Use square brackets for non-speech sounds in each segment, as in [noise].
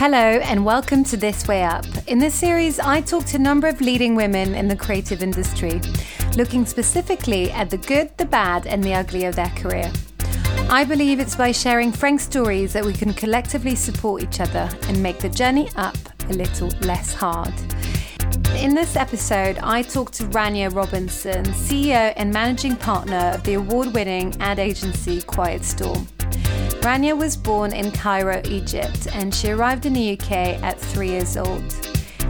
Hello, and welcome to This Way Up. In this series, I talk to a number of leading women in the creative industry, looking specifically at the good, the bad, and the ugly of their career. I believe it's by sharing frank stories that we can collectively support each other and make the journey up a little less hard. In this episode, I talk to Rania Robinson, CEO and managing partner of the award winning ad agency Quiet Storm. Rania was born in Cairo, Egypt, and she arrived in the UK at three years old.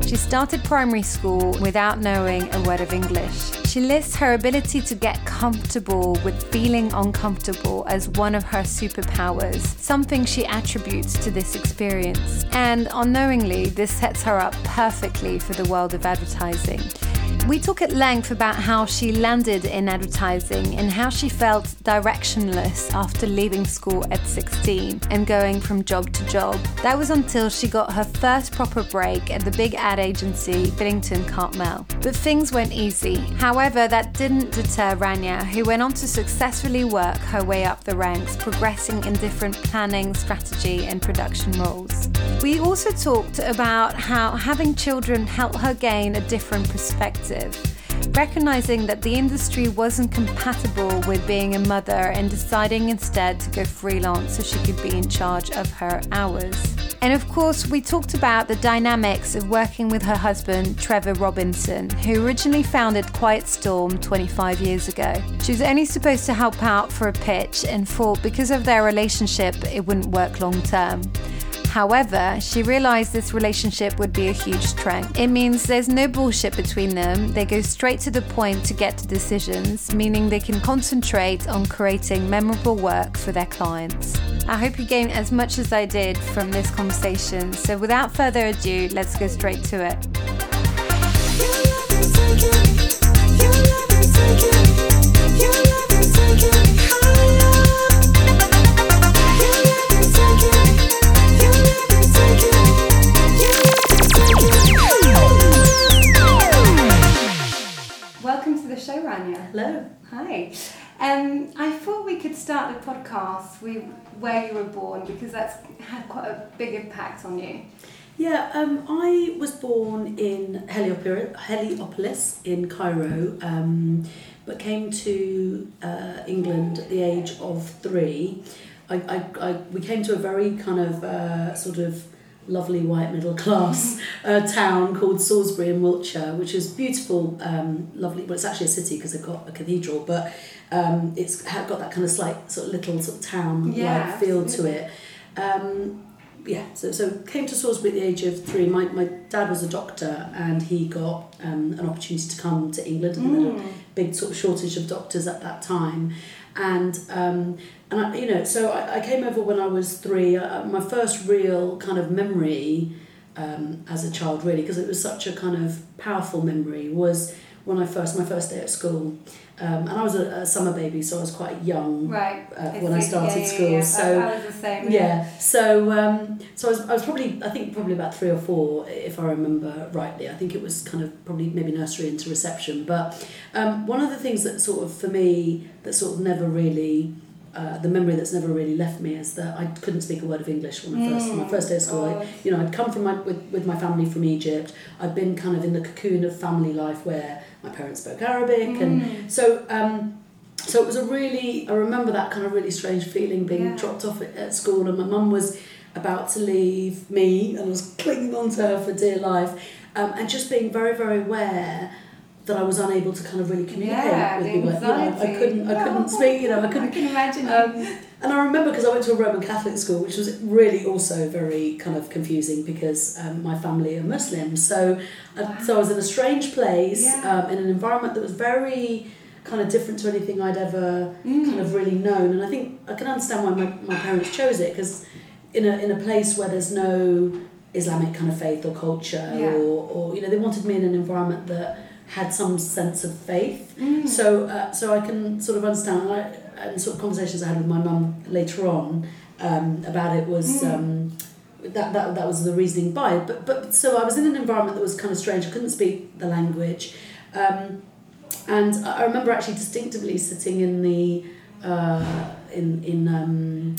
She started primary school without knowing a word of English. She lists her ability to get comfortable with feeling uncomfortable as one of her superpowers, something she attributes to this experience. And unknowingly, this sets her up perfectly for the world of advertising. We talk at length about how she landed in advertising and how she felt directionless after leaving school at 16 and going from job to job. That was until she got her first proper break at the big ad agency Billington Cartmel. But things weren't easy. However, that didn't deter Rania, who went on to successfully work her way up the ranks, progressing in different planning, strategy, and production roles. We also talked about how having children helped her gain a different perspective recognizing that the industry wasn't compatible with being a mother and deciding instead to go freelance so she could be in charge of her hours. And of course, we talked about the dynamics of working with her husband, Trevor Robinson, who originally founded Quiet Storm 25 years ago. She was only supposed to help out for a pitch and thought because of their relationship, it wouldn't work long term. However, she realized this relationship would be a huge strength. It means there's no bullshit between them, they go straight to the point to get to decisions, meaning they can concentrate on creating memorable work for their clients. I hope you gain as much as I did from this conversation. So, without further ado, let's go straight to it. Hello. Hi. Um, I thought we could start the podcast with where you were born because that's had quite a big impact on you. Yeah, um, I was born in Heliopolis in Cairo, um, but came to uh, England at the age of three. I, I, I, we came to a very kind of uh, sort of lovely white middle class uh, town called Salisbury in Wiltshire, which is beautiful, um, lovely. Well, it's actually a city because they've got a cathedral, but um, it's got that kind of slight sort of little sort of town yeah, feel to it. Um, yeah, so, so came to Salisbury at the age of three. My, my dad was a doctor and he got um, an opportunity to come to England and mm. had a big sort of shortage of doctors at that time. And um, and I, you know, so I, I came over when I was three. Uh, my first real kind of memory um, as a child, really, because it was such a kind of powerful memory, was when I first my first day at school. Um, and I was a, a, summer baby, so I was quite young right. uh, when I started yeah, school. Yeah, So I, was the same. Yeah. So um, so I was, I was probably I think probably about three or four if I remember rightly. I think it was kind of probably maybe nursery into reception. But um, one of the things that sort of for me that sort of never really uh, the memory that's never really left me is that I couldn't speak a word of English when I first mm. my first day of school. Oh. I, you know, I'd come from my with, with my family from Egypt. I'd been kind of in the cocoon of family life where my parents spoke Arabic, mm. and so um, so it was a really I remember that kind of really strange feeling being yeah. dropped off at, at school, and my mum was about to leave me and I was clinging on to her for dear life, um, and just being very very aware that I was unable to kind of really communicate yeah, with people. You know, I couldn't, I couldn't speak. You know, I couldn't. I can imagine. Um, and I remember because I went to a Roman Catholic school, which was really also very kind of confusing because um, my family are Muslim. So, wow. so I was in a strange place yeah. um, in an environment that was very kind of different to anything I'd ever mm. kind of really known. And I think I can understand why my, my parents chose it because in a in a place where there's no Islamic kind of faith or culture yeah. or, or you know they wanted me in an environment that had some sense of faith. Mm. So uh, so I can sort of understand and, I, and sort of conversations I had with my mum later on um, about it was. Mm. Um, that, that, that was the reasoning by it. But, but so I was in an environment that was kind of strange. I couldn't speak the language. Um, and I remember actually distinctively sitting in the uh, in in um,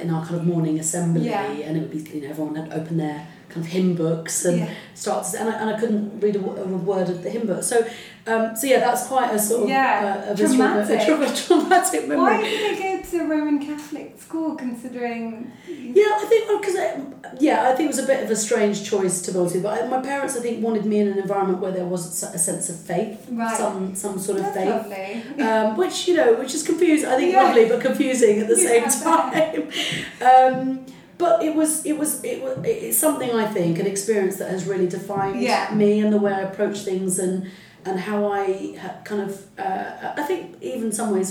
in our kind of morning assembly, Yeah. and it would be you know everyone had opened their kind of hymn books and Yeah. start to, and I, and I couldn't read a, a word of the hymn book. So um, so yeah, that's quite a sort of Yeah, uh, a traumatic. [laughs] a tra- traumatic memory. Why did they go to a Roman Catholic school considering. Yeah, I think because yeah, I think it was a bit of a strange choice to go to. But I, my parents, I think, wanted me in an environment where there was a sense of faith, Right. some some sort of That's faith. um, which you know, which is confusing. I think Yeah. lovely, but confusing at the [laughs] Yeah, same time. [laughs] um, but it was, it was, it was, it's something I think an experience that has really defined Yeah. me and the way I approach things and and how I kind of, uh, I think even in some ways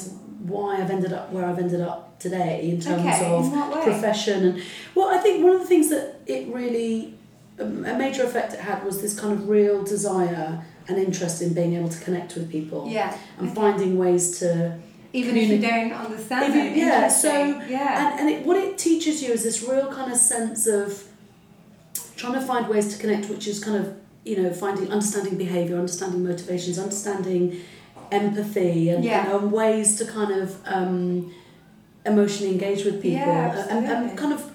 why I've ended up where I've ended up today in terms Okay, of in profession and well, I think one of the things that it really um, a major effect it had was this kind of real desire and interest in being able to connect with people Yeah. and finding ways to Even if you don't understand you- yeah, so- yeah. and, and it, what it teaches you is this real kind of sense of trying to find ways to connect which is kind of you know finding understanding behavior understanding motivations understanding empathy and, Yeah. and, ways to kind of um, emotionally engage with people Yeah, and, and kind of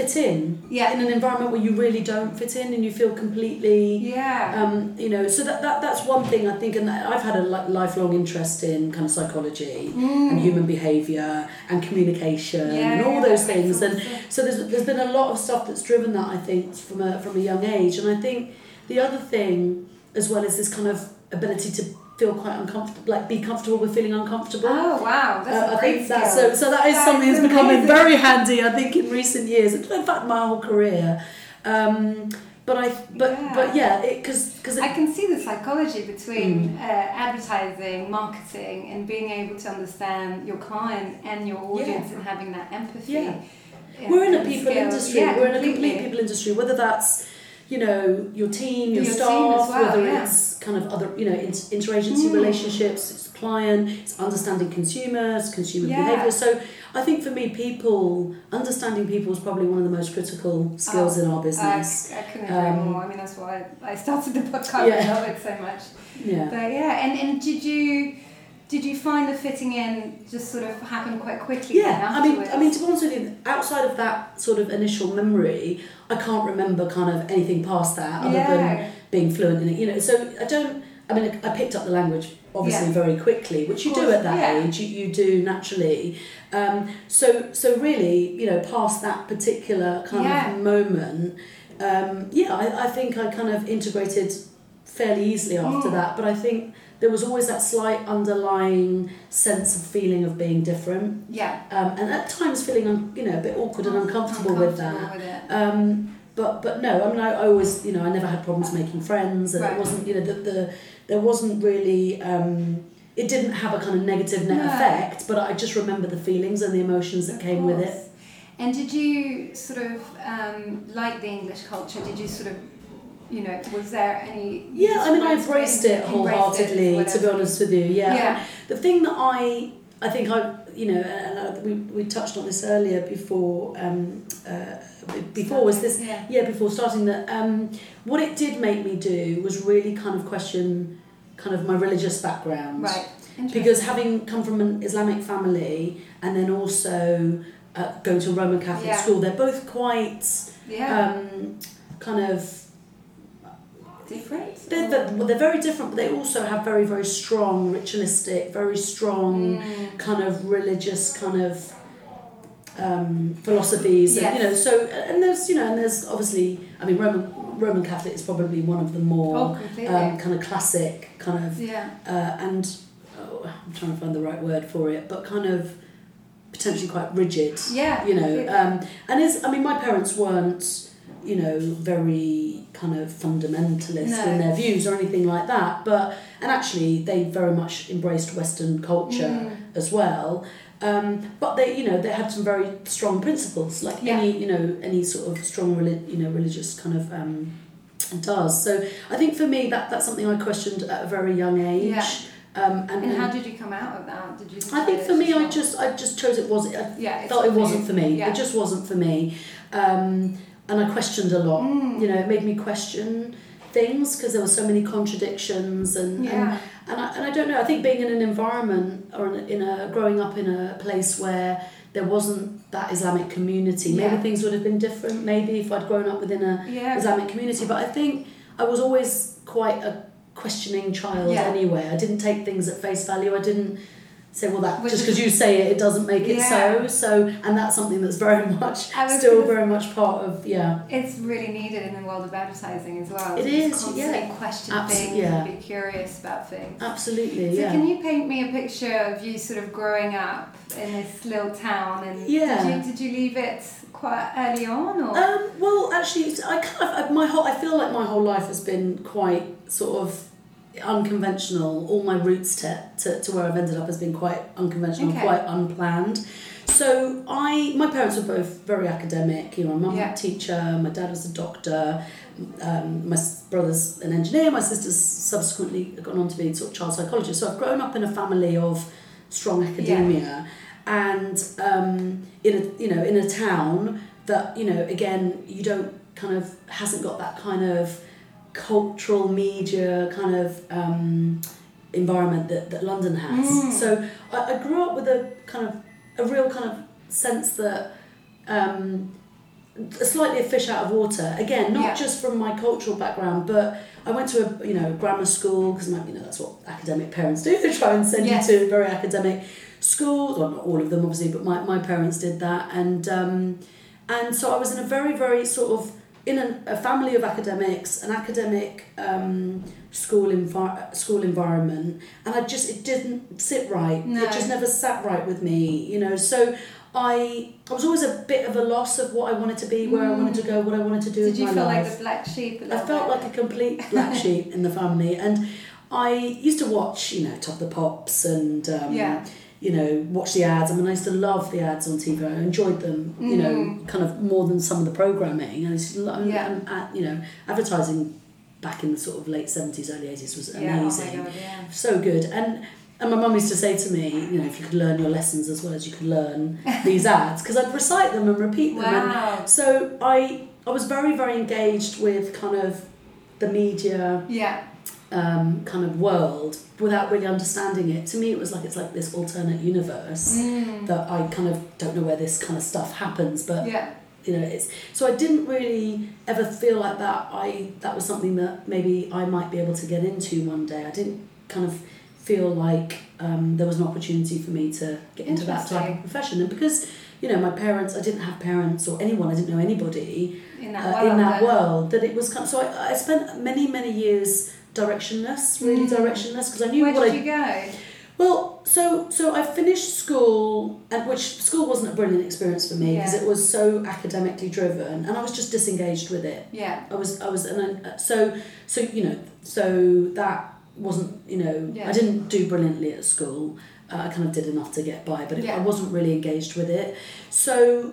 fit in Yeah. in an environment where you really don't fit in and you feel completely yeah. um, you know so that, that that's one thing I think and I've had a lifelong interest in kind of psychology Mm. and human behaviour and communication Yeah, and all those things and so there's, there's been a lot of stuff that's driven that I think from a, from a young age and I think the other thing as well is this kind of ability to feel quite uncomfortable like be comfortable with feeling uncomfortable Oh wow, that's uh, I great think that's so, so that is That something that's becoming very handy I think in recent years in fact my whole career um, but I but Yeah. but yeah because because I can see the psychology between Mm. uh, advertising, marketing, and being able to understand your client and your audience and having that empathy. Yeah. we're in a people industry. Yeah, we're in a complete people industry. Whether that's you know your team, your, Your staff, well, whether yeah. it's kind of other you know inter- interagency Mm. relationships, it's client, it's understanding consumers, consumer Yeah. behavior. So I think for me, people understanding people is probably one of the most critical skills Oh, in our I, business. I couldn't agree Um, more. I mean, that's why I started the podcast. Yeah. I love it so much. yeah. But yeah, and, and did you did you find the fitting in just sort of happen quite quickly? Yeah, I mean. I mean, to be honest with you, outside of that sort of initial memory, I can't remember kind of anything past that other than being fluent in it. You know, so I don't. I mean, I picked up the language obviously Yeah. very quickly, which you do at that yeah. age. You, you do naturally. Um, so so really, you know, past that particular kind Yeah. of moment, um, yeah, I, I think I kind of integrated fairly easily after Mm. that. But I think there was always that slight underlying sense of feeling of being different, Yeah. um, and at times feeling un, you know a bit awkward and uncomfortable with that. With it. Um, but but no, I mean I, I always you know I never had problems making friends and Right. it wasn't you know the, the there wasn't really um, it didn't have a kind of negative net No. effect but I just remember the feelings and the emotions that Of came with it. And did you sort of um, like the English culture? Did you sort of, you know, was there any? Yeah, I mean I embraced it wholeheartedly to be honest with you. Yeah. Yeah. The thing that I I think I you know and I, we we touched on this earlier before um, uh, before was this Yeah. yeah before starting that um, what it did make me do was really kind of question kind of my religious background Right. Because having come from an Islamic family and then also uh, going to a Roman Catholic Yeah. school they're both quite yeah. um, kind of different. they're, they're, well, they're very different but they also have very very strong ritualistic very strong Mm. kind of religious kind of um, philosophies and, you know so and there's you know and there's obviously I mean Roman Roman Catholic is probably one of the more Oh, um, kind of classic kind of yeah. uh, and oh, I'm trying to find the right word for it but kind of potentially quite rigid Yeah. you know um, and is I mean my parents weren't you know very kind of fundamentalist No. in their views or anything like that but and actually they very much embraced western culture Mm. as well um, but they you know they had some very strong principles like Yeah. any you know any sort of strong you know religious kind of um, does so I think for me that that's something I questioned at a very young age Yeah. um, and, And how did you come out of that? Did you? I think for me I just I just chose it was I yeah. Felt it wasn't for me. Yeah. It just wasn't for me. Um, and I questioned a lot. Mm. You know, it made me question things because there were so many contradictions and, Yeah. and and I, and I don't know. I think being in an environment or in a, in a growing up in a place where there wasn't that Islamic community. Maybe Yeah. things would have been different. Maybe if I'd grown up within a Yeah. Islamic community. But I think I was always quite a questioning child Yeah. anyway. I didn't take things at face value. I didn't say, well, that Which just because you say it, it doesn't make it Yeah. so. So, and that's something that's very [laughs] much still very much part of yeah. It's really needed in the world of advertising as well. It is, yeah. question Abso- things yeah. and be curious about things. Absolutely, So yeah. can you paint me a picture of you sort of growing up in this little town and Yeah. did you did you leave it quite early on or Um, well, actually, I kind of my whole I feel like my whole life has been quite sort of unconventional. All my routes to, to, to where I've ended up has been quite unconventional, Okay. quite unplanned. So I, my parents were both very academic. You know, my mum Yeah. a teacher, my dad was a doctor, um, my brother's an engineer, my sister's subsequently gone on to be sort of child psychologist. So I've grown up in a family of strong academia, and um, in a you know in a town that you know again you don't kind of hasn't got that kind of cultural media kind of um, environment that, that London has. Mm. So I, I grew up with a kind of a real kind of sense that um, slightly a fish out of water. Again, not Yeah. just from my cultural background, but I went to a you know grammar school because you know that's what academic parents do. [laughs] They try and send Yes. you to very academic schools. Well, not all of them, obviously, but my, my parents did that, and um, and so I was in a very very sort of in a, a family of academics, an academic um, school envi- school environment, and I just it didn't sit right. No. It just never sat right with me, you know. So I I was always a bit of a loss of what I wanted to be, where I wanted to go, what I wanted to do did you feel life. like the black sheep I felt bit? like a complete black [laughs] sheep in the family, and I used to watch, you know, Top of the Pops and um, Yeah. You know, watch the ads. I mean, I used to love the ads on TV. I enjoyed them, you know, Mm. kind of more than some of the programming. And, it's, and, Yeah. and, uh, you know, advertising back in the sort of late seventies, early eighties was yeah, amazing, oh god, yeah. so good. And and my mum used to say to me, you know, if you could learn your lessons as well as you could learn [laughs] these ads, because I'd recite them and repeat them. And Wow. so I I was very very engaged with kind of the media Yeah. Um, kind of world without really understanding it. To me, it was like it's like this alternate universe Mm. that I kind of don't know where this kind of stuff happens, but Yeah. you know it's so I didn't really ever feel like that. I that was something that maybe I might be able to get into one day. I didn't kind of feel like um, there was an opportunity for me to get into that type of profession, and because you know my parents, I didn't have parents or anyone, I didn't know anybody In that uh, world. in that world that it was kind of, so I, I spent many many years directionless really Mm. directionless because I knew Where what did I you go? well so so I finished school and which school wasn't a brilliant experience for me because Yeah. it was so academically driven and I was just disengaged with it Yeah. I was I was and I, so so you know so that wasn't you know Yeah. I didn't do brilliantly at school uh, I kind of did enough to get by but it, I wasn't really engaged with it so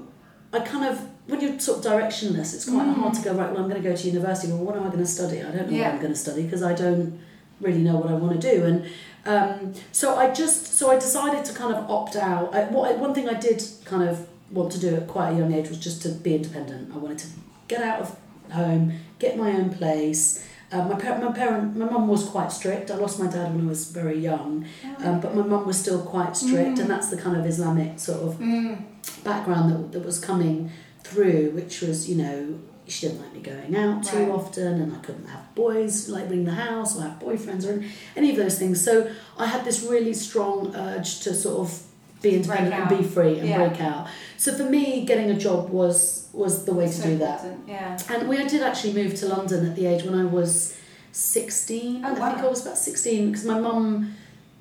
I kind of when you're sort of directionless it's quite Mm. hard to go right well I'm going to go to university well what am I going to study I don't know Yeah. what I'm going to study because I don't really know what I want to do and um, so I just so I decided to kind of opt out I, what I, one thing I did kind of want to do at quite a young age was just to be independent I wanted to get out of home get my own place um, my, par- my parent my mum was quite strict I lost my dad when I was very young um, but my mum was still quite strict Mm. and that's the kind of Islamic sort of Mm. background that, that was coming through, which was, you know, she didn't like me going out too Right. often, and I couldn't have boys like ring the house or have boyfriends or any of those things. So I had this really strong urge to sort of be independent and be free and Yeah. break out. So for me, getting a job was was the way to So do that. Yeah. And we did actually move to London at the age when I was 16. Oh, I think. I was about 16 because my mum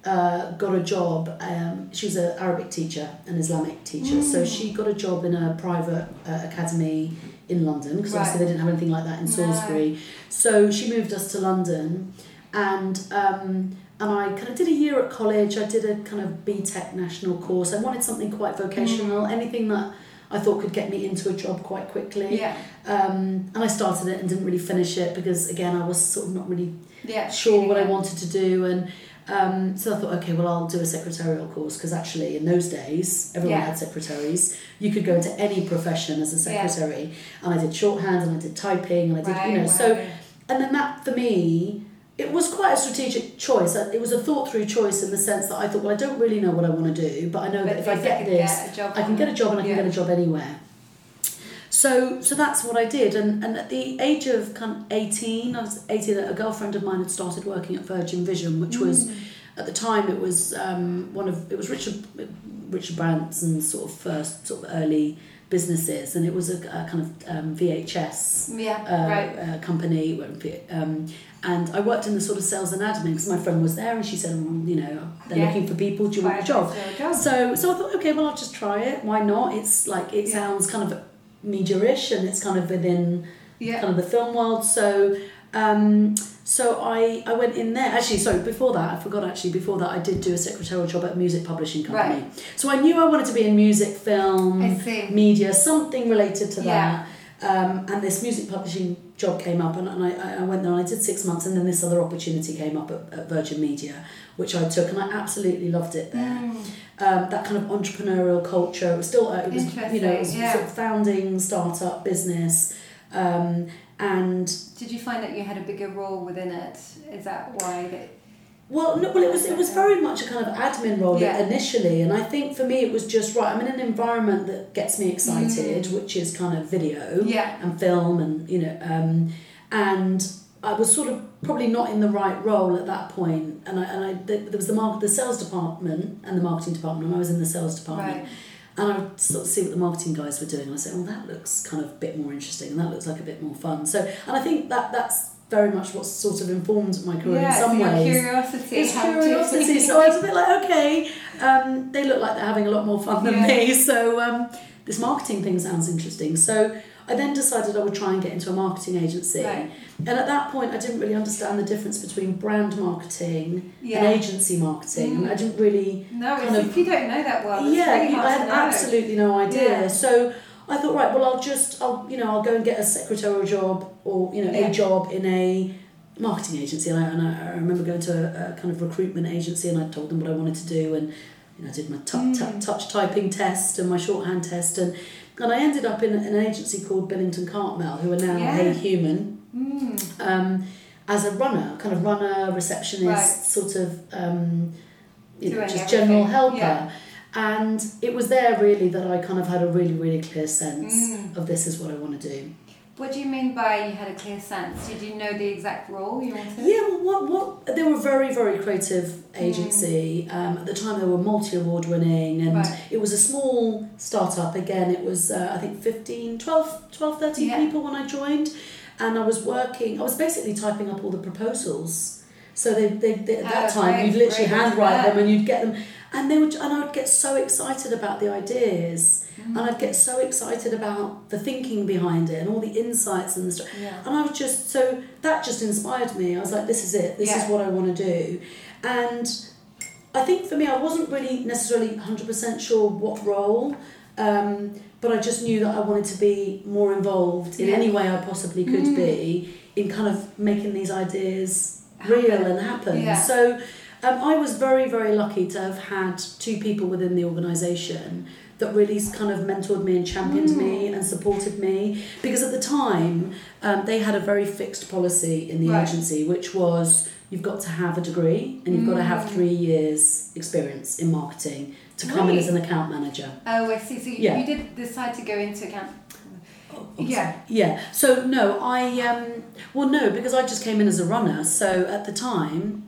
uh, got a job. Um, she was an Arabic teacher, an Islamic teacher. So Mm. she got a job in a private uh, academy in London because Right. obviously they didn't have anything like that in No. Salisbury. So she moved us to London and um, and I kind of did a year at college. I did a kind of BTEC national course. I wanted something quite vocational, Mm. anything that I thought could get me into a job quite quickly. Yeah. Um, and I started it and didn't really finish it because again I was sort of not really Yeah. sure what I wanted to do and um, so I thought okay well I'll do a secretarial course because actually in those days everyone Yeah. had secretaries you could go into any profession as a Yeah. secretary and I did shorthand and I did typing and I did Right, you know wow. so and then that for me it was quite a strategic choice. Uh, It was a thought through choice in the sense that I thought, well, I don't really know what I want to do, but I know But that if I get this, get I can get a job and I can Yeah. get a job anywhere. So, so that's what I did, and, and at the age of kind of eighteen, I was eighteen. A girlfriend of mine had started working at Virgin Vision, which was, at the time, it was um, one of it was Richard Richard Branson's sort of first sort of early businesses, and it was a, a kind of um, VHS Yeah, uh, right. uh, company. Um, and I worked in the sort of sales and admin because my friend was there and she said, well, you know, they're Yeah. looking for people, do you want a job? job. So, so I thought, okay, well, I'll just try it. Why not? It's like, it Yeah. sounds kind of media-ish and it's kind of within yeah. kind of the film world. So, um, so I, I went in there. Actually, sorry, before that, I forgot actually, before that, I did do a secretarial job at a music publishing company. So I knew I wanted to be in music, film, media, something related to Yeah. that. Um, and this music publishing job came up, and, and I, I went there and I did six months, and then this other opportunity came up at, at Virgin Media, which I took, and I absolutely loved it there. Mm. Um, that kind of entrepreneurial culture, it was still, uh, it was, you know, it was yeah. sort of founding startup business. Um, and Did you find that you had a bigger role within it? Is that why that? Well, no, well, it was it was very much a kind of admin role Yeah. initially, and I think for me it was just right. I'm in an environment that gets me excited, which is kind of video Mm. Yeah. and film, and you know, um, and I was sort of probably not in the right role at that point, and I and I there there was the market, the sales department and the marketing department, and I was in the sales department. Right. And I would sort of see what the marketing guys were doing, and I said, "Oh, that looks kind of a bit more interesting, and that looks like a bit more fun." So, and I think that that's very much what sort of informed my career yeah, in some ways. curiosity. It's curiosity. so I was a bit like, okay, um, they look like they're having a lot more fun than Yeah. me. So um, this marketing thing sounds interesting. So I then decided I would try and get into a marketing agency. Right. And at that point, I didn't really understand the difference between brand marketing Yeah. and agency marketing. And I didn't really No, kind of- if you don't know that well, it's yeah, really I had know. absolutely no idea. So I thought, right, well, I'll just, I'll, you know, I'll go and get a secretarial job or, you know, Yeah. a job in a marketing agency. And I, and I, I remember going to a, a kind of recruitment agency and I told them what I wanted to do and, you know, I did my tu- Mm. tu- touch typing test and my shorthand test and, and I ended up in, an agency called Billington Cartmel, who are now Yeah. Hey Human, Mm. um, as a runner, kind of runner, receptionist, Right. sort of, um, you know, just everything, general helper. yeah. And it was there really that I kind of had a really, really clear sense Mm. of this is what I want to do. What do you mean by you had a clear sense? Did you know the exact role you wanted? Yeah, well, what, what, they were a very, very creative agency. Um, at the time, they were multi award winning, and Right. it was a small startup. Again, it was, uh, I think, 15, 12, 12 13 Yeah. people when I joined. And I was working, I was basically typing up all the proposals. So they, they, they, at that Oh, time, right, you'd literally right, handwrite yeah. them and you'd get them. And they would, and I would get so excited about the ideas. Mm. And I'd get so excited about the thinking behind it and all the insights and the stuff. Yeah. And I was just so that just inspired me. I was like, this is it. This Yeah. is what I want to do. And I think for me, I wasn't really necessarily hundred percent sure what role, um, but I just knew that I wanted to be more involved in Yeah. any way I possibly could Mm. be in kind of making these ideas real and happen. So um, I was very very lucky to have had two people within the organisation that really kind of mentored me and championed Mm. me and supported me because at the time um, they had a very fixed policy in the Right. agency which was you've got to have a degree and you've got to have Mm. three years experience in marketing to come in as an account manager Oh, I see. So you, Yeah. you did decide to go into account. Oh, Yeah. yeah so no i um well no because i just came in as a runner so at the time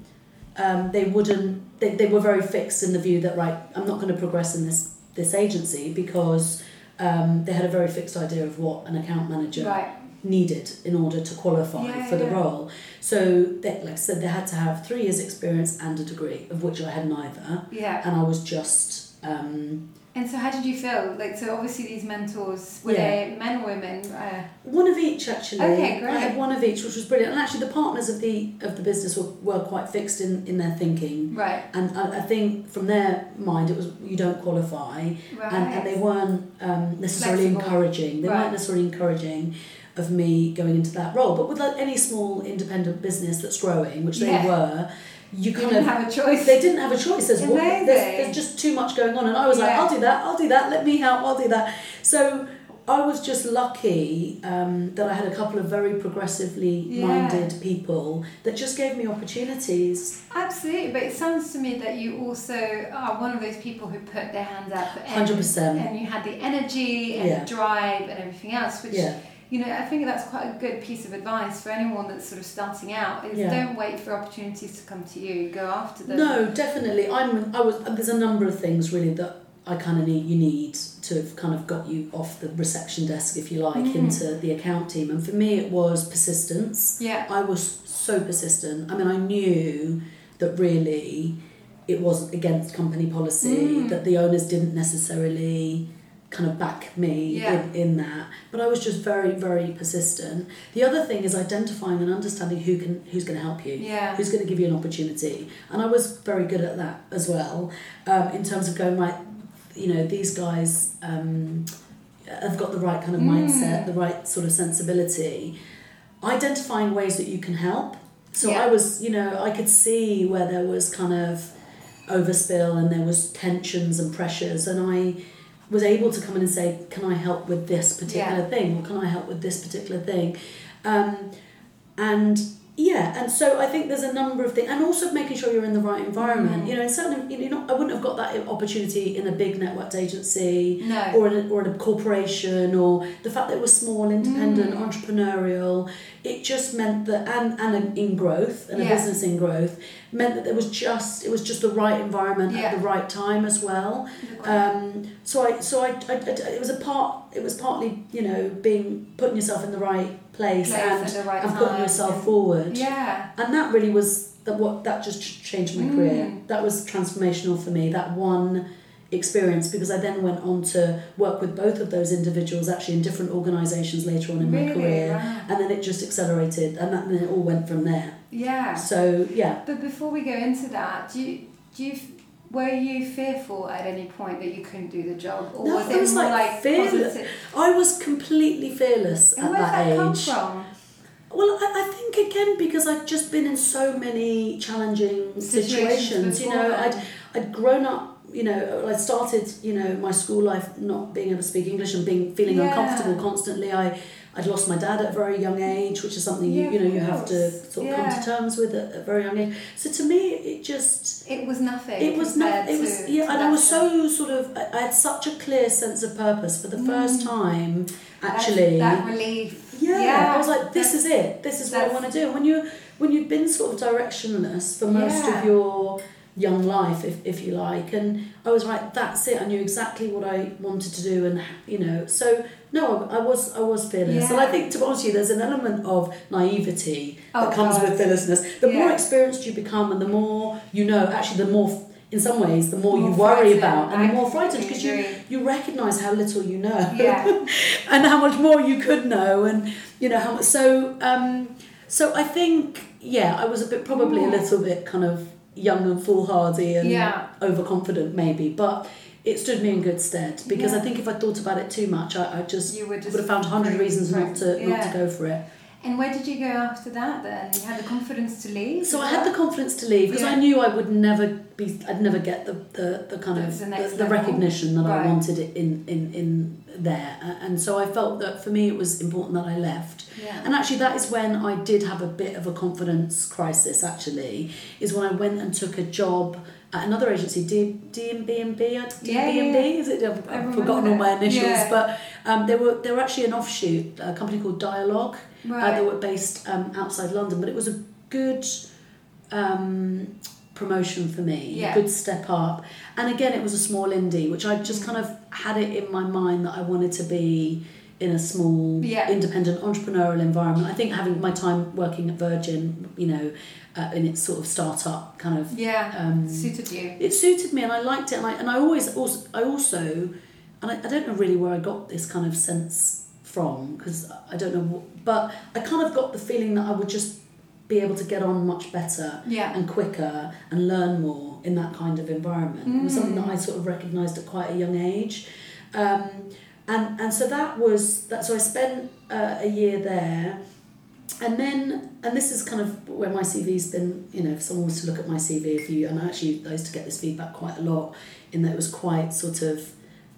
um, they wouldn't they, they were very fixed in the view that right i'm not going to progress in this this agency because um, they had a very fixed idea of what an account manager Right. needed in order to qualify Yeah, for the role so they, like i said they had to have three years experience and a degree of which i had neither Yeah. and i was just um, And so, how did you feel? Like, so obviously these mentors were Yeah. they men or women? Uh, One of each actually. Okay, great. I had one of each, which was brilliant. And actually, the partners of the of the business were, were quite fixed in, in their thinking. right. And I, I think from their mind, it was you don't qualify, Right. and, and they weren't um, necessarily Flexible. encouraging. They Right. weren't necessarily encouraging of me going into that role. But with like any small independent business that's growing, which they Yeah. were, you kind didn't of have a choice. they didn't have a choice. There's, one, there's, there's just too much going on, and I was like, I'll do that, I'll do that. Let me help, I'll do that. So I was just lucky um, that I had a couple of very progressively Yeah. minded people that just gave me opportunities. Absolutely, but it sounds to me that you also are one of those people who put their hands up and, 100%. and you had the energy and Yeah. the drive and everything else, which Yeah. You know I think that's quite a good piece of advice for anyone that's sort of starting out. Is Yeah. don't wait for opportunities to come to you. Go after them. No, definitely. I'm. I was. There's a number of things really that I kind of need. You need to have kind of got you off the reception desk, if you like, Mhm. into the account team. And for me, it was persistence. Yeah. I was so persistent. I mean, I knew that really it wasn't against company policy. Mm. That the owners didn't necessarily kind of back me Yeah. in, in that but i was just very very persistent the other thing is identifying and understanding who can who's going to help you Yeah. who's going to give you an opportunity and i was very good at that as well um, in terms of going right you know these guys um, have got the right kind of Mm. mindset the right sort of sensibility identifying ways that you can help so Yeah. i was you know i could see where there was kind of overspill and there was tensions and pressures and i was able to come in and say can i help with this particular Yeah. thing or can i help with this particular thing um, and yeah and so i think there's a number of things and also making sure you're in the right environment Mm. you know in certain you know i wouldn't have got that opportunity in a big networked agency No. or in a, or in a corporation or the fact that it was small independent Mm. entrepreneurial it just meant that and and in growth and a business in growth meant that there was just it was just the right environment Yeah. at the right time as well um, so I so I, I, I- it was a part it was partly you know being putting yourself in the right place, Place and, right and putting yourself forward Yeah. and that really was that what that just changed my Mm. career that was transformational for me that one experience because I then went on to work with both of those individuals actually in different organisations later on in my career Wow. and then it just accelerated and, that, and then it all went from there Yeah. so yeah But before we go into that, do you, do you were you fearful at any point that you couldn't do the job, or No, was I it was, more like, like, fearless. positive? I was completely fearless And at where that, did that come age from? Well, I, I think again because I'd just been in so many challenging Situations situations. You know, I'd. I'd grown up. You know, I started. You know, my school life not being able to speak English and being feeling Yeah. uncomfortable constantly. I I'd lost my dad at a very young age, which is something you Yeah, you know you have to sort of come to terms with at a very young age. So to me, it just It was nothing. it was nothing. It was yeah, and I was so sort of. I, had such a clear sense of purpose for the first Mm. time. Actually, that relief. yeah, Yeah, I was like, this is it. This is what I want to do. And when you when you've been sort of directionless for most Yeah. of your young life, if, if you like, and I was like, that's it. I knew exactly what I wanted to do, and you know, so no, I, I was I was fearless, and I think to be honest with you, there's an element of naivety Oh, that comes God. with fearlessness. The more experienced you become, and the more you know, actually, the more. In some ways, the more, you worry about, and the I more frightened because you, you recognise how little you know Yeah. [laughs] and how much more you could know and you know how much so um so i think yeah i was a bit probably a little bit kind of young and foolhardy and Yeah. overconfident maybe but it stood me in good stead because Yeah. i think if i thought about it too much i, I just You would just would have found a hundred very reasons not to not to go for it And where did you go after that then? You had the confidence to leave? so I had the confidence to leave because I knew I would never be, I'd never get the, the, the kind of The- the the, next the level. recognition that Right. I wanted in, in, in there. And so I felt that for me it was important that I left. Yeah. And actually that is when I did have a bit of a confidence crisis actually, is when I went and took a job at another agency, D, D&B&B, Yeah, D&B&B, yeah, is it? I've, I've forgotten all my initials, Yeah. but um, they were they were actually an offshoot, a company called Dialogue. Uh, Right. they were based um, outside London, but it was a good um, promotion for me, Yeah. a good step up. And again, it was a small indie, which I just kind of had it in my mind that I wanted to be in a small, Yeah. independent entrepreneurial environment. I think having my time working at Virgin, you know, uh, in its sort of startup kind of Yeah. um, Suited you. it suited me and I liked it and I, and I always also I also and I, I don't know really where I got this kind of sense from because I don't know what, but I kind of got the feeling that I would just be able to get on much better Yeah. and quicker and learn more in that kind of environment. It was something that I sort of recognised at quite a young age. Um, and and so that was that so I spent uh, a year there. And then and this is kind of where my CV's been you know if someone was to look at my CV if you and actually I used to get this feedback quite a lot in that it was quite sort of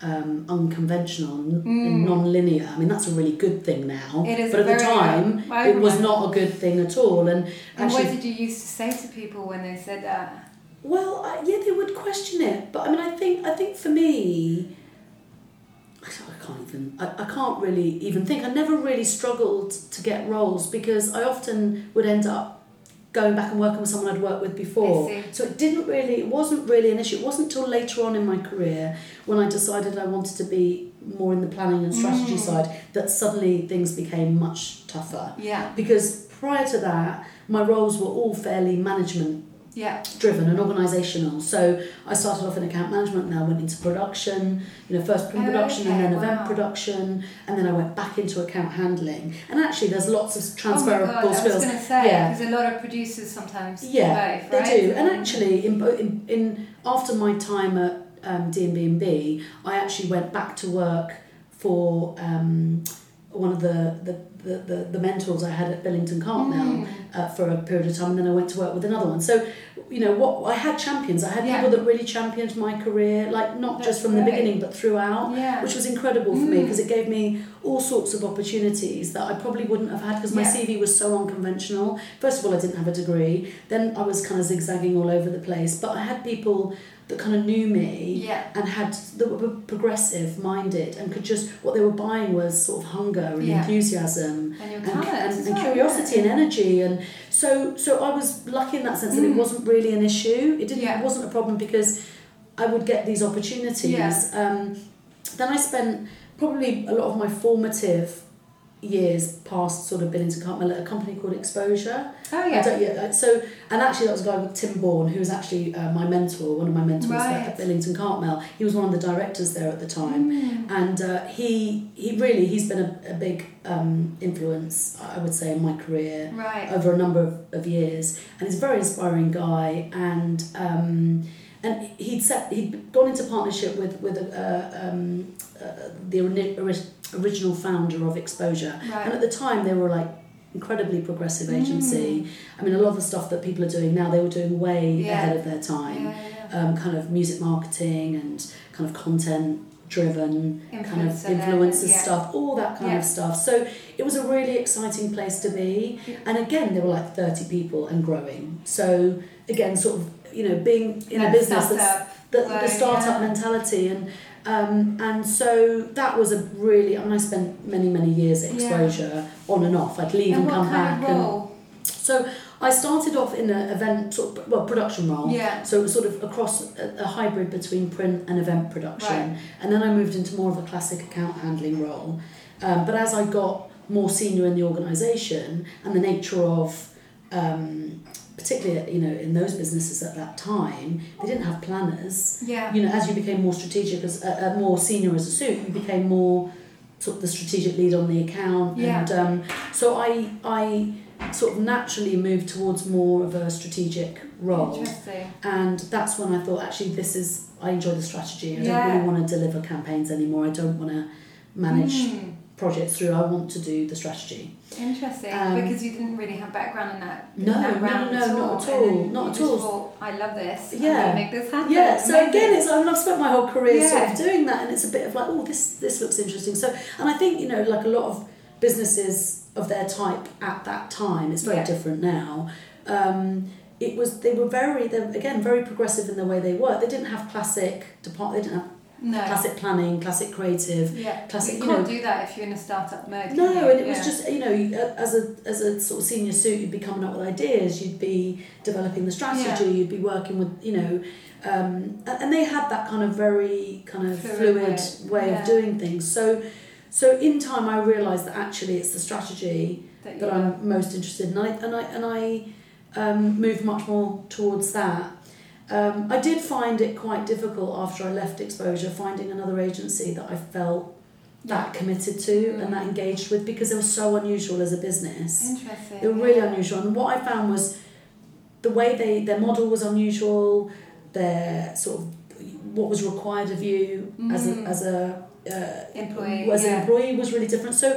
um, unconventional, mm. non-linear. I mean, that's a really good thing now. It is but at the time, I it was not a good thing at all. And, And actually, what did you used to say to people when they said that? well, I, yeah, they would question it, but I mean, I think I think for me, I I can't even I, I can't really even think. I never really struggled to get roles because I often would end up going back and working with someone I'd worked with before. So it didn't really it wasn't really an issue. It wasn't until later on in my career when I decided I wanted to be more in the planning and strategy Mm. side that suddenly things became much tougher. Yeah, Because prior to that, my roles were all fairly management yeah, driven and organisational. So I started off in account management, and then I went into production, you know, first print Oh, production okay, and then event production, and then I went back into account handling. And actually, there's lots of oh transferable god, I was skills. going to say Yeah. because a lot of producers sometimes Yeah, both, they do. And actually, in, in, in after my time at um, D&B&B, I actually went back to work for um, one of the, the, the, the, the mentors I had at Billington Cartmel Mm. uh, for a period of time, and then I went to work with another one. So, you know, what I had champions. I had Yeah. people that really championed my career, like not That's just from the beginning, but throughout yeah, which was incredible for me Mm. because it gave me all sorts of opportunities that I probably wouldn't have had because my Yeah. CV was so unconventional. First of all, I didn't have a degree. Then I was kind of zigzagging all over the place. But I had people that kind of knew me yeah, and had that were progressive minded and could just what they were buying was sort of hunger and Yeah. enthusiasm and and, and, and well, curiosity yeah. and energy and so so I was lucky in that sense that it Mm. wasn't really an issue it didn't it wasn't a problem because I would get these opportunities um, then I spent probably a lot of my formative years past sort of Billington Cartmel at a company called Exposure Oh yeah, yeah, so and actually that was a guy called Tim Bourne who was actually uh, my mentor, one of my mentors Right. at Billington Cartmel. He was one of the directors there at the time, Mm. and uh, he he really he's been a, a big um, influence I would say in my career right, over a number of, of years, and he's a very inspiring guy and. Um, and he'd set he'd gone into partnership with with uh, um, uh, the ori- ori- original founder of Exposure, and at the time, they were like incredibly progressive Mm. agency. I mean, a lot of the stuff that people are doing now, they were doing way Yeah. ahead of their time. yeah, yeah. Um, kind of music marketing and kind of content driven kind of Influencer, influencer yeah. stuff, all that kind Yeah. of stuff. So it was a really exciting place to be. And again, there were like 30 people and growing. So again, sort of, you know, being in a business that's the, the startup mentality. And um, and so that was a really I mean I spent many many years exposure on and off. I'd leave And and, come back and so I started off in an event sort well production role. Yeah, so it was sort of across a, a hybrid between print and event production. And then I moved into more of a classic account handling role. Um, but as I got more senior in the organisation and the nature of um, particularly you know in those businesses at that time they didn't have planners yeah, you know, as you became more strategic, as uh, uh, more senior as a suit, you became more sort of the strategic lead on the account, Yeah. and um, so I I sort of naturally moved towards more of a strategic role, interesting. and that's when I thought actually this is I enjoy the strategy. I Yeah. don't really want to deliver campaigns anymore. I don't want to manage Mm, projects through. I want to do the strategy. interesting, Um, because you didn't really have background in that. No, that no, no, not at all, not at all. Thought, I love this. I'm Yeah. make this happen. Yeah, so Amazing. again, it's I've spent my whole career sort of doing that, and it's a bit of like, oh, this this looks interesting. So, and I think you know, like a lot of businesses of their type at that time, it's very Yeah. different now. Um, it was they were very they were, again very progressive in the way they worked. They didn't have classic depart. They didn't have no. classic planning, classic creative. Yeah, classic, you you can't know- do that if you're in a startup mode. No, you? and it was just you know as a as a sort of senior suit, you'd be coming up with ideas, you'd be developing the strategy, Yeah. you'd be working with you know, um, and, they had that kind of very kind of Fluid fluid, way, way yeah. of doing things. So, so in time, I realised that actually it's the strategy that that I'm most interested in, and I and I and I um, moved much more towards that. Um, I did find it quite difficult after I left Exposure, finding another agency that I felt that committed to Mm. and that engaged with because they were so unusual as a business. interesting. They were really yeah. unusual, and what I found was the way they their model was unusual. Their sort of what was required of you as a Mm. as a uh, Employee, as yeah. an employee was really different. So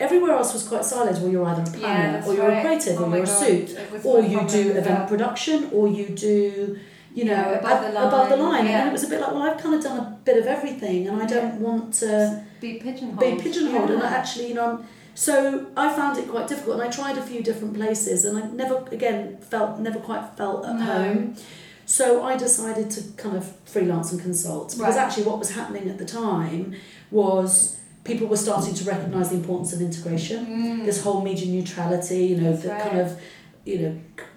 everywhere else was quite siloed. Well, you're either a Yeah, planner that's or you're right. a creative Oh or you're a suit or you do event well. production or you do you know, Yeah, above the line, above the line. yeah. And it was a bit like, well, I've kind of done a bit of everything, and I don't want to Be pigeonholed. be pigeonholed. And I actually, you know, I'm, so I found it quite difficult, and I tried a few different places, and I never, again, felt never quite felt at No. home. So I decided to kind of freelance and consult because Right. actually, what was happening at the time was people were starting to recognise the importance of integration Mm. this whole media neutrality, you know, That's the right. kind of, you know,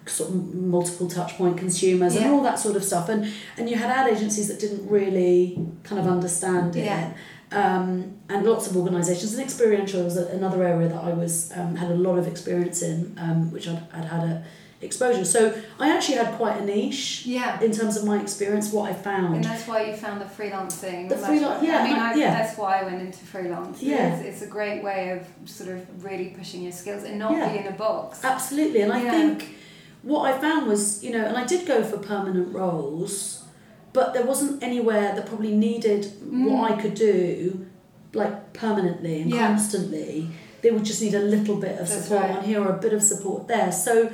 sort of multiple touch point consumers and all that sort of stuff. And and you had ad agencies that didn't really kind of understand it. Yeah. Um, and lots of organisations and experiential was another area that I was um, had a lot of experience in, um, which I'd, I'd had a exposure. So I actually had quite a niche Yeah. in terms of my experience. What I found. And that's why you found the freelancing. The freelance- yeah, I mean, I- I, yeah. that's why I went into freelance. Yeah. It's, it's a great way of sort of really pushing your skills and not Yeah. be in a box. Absolutely, and I Yeah. think what I found was, you know, and I did go for permanent roles, but there wasn't anywhere that probably needed what I could do, like permanently and Mm. Constantly. They would just need a little bit of That's support right. on here or a bit of support there. So,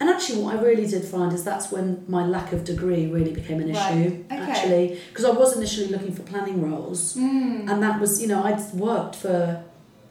and actually, what I really did find is that's when my lack of degree really became an Right. issue. Okay. Actually, because I was initially looking for planning roles, Mm. and that was, you know, I'd worked for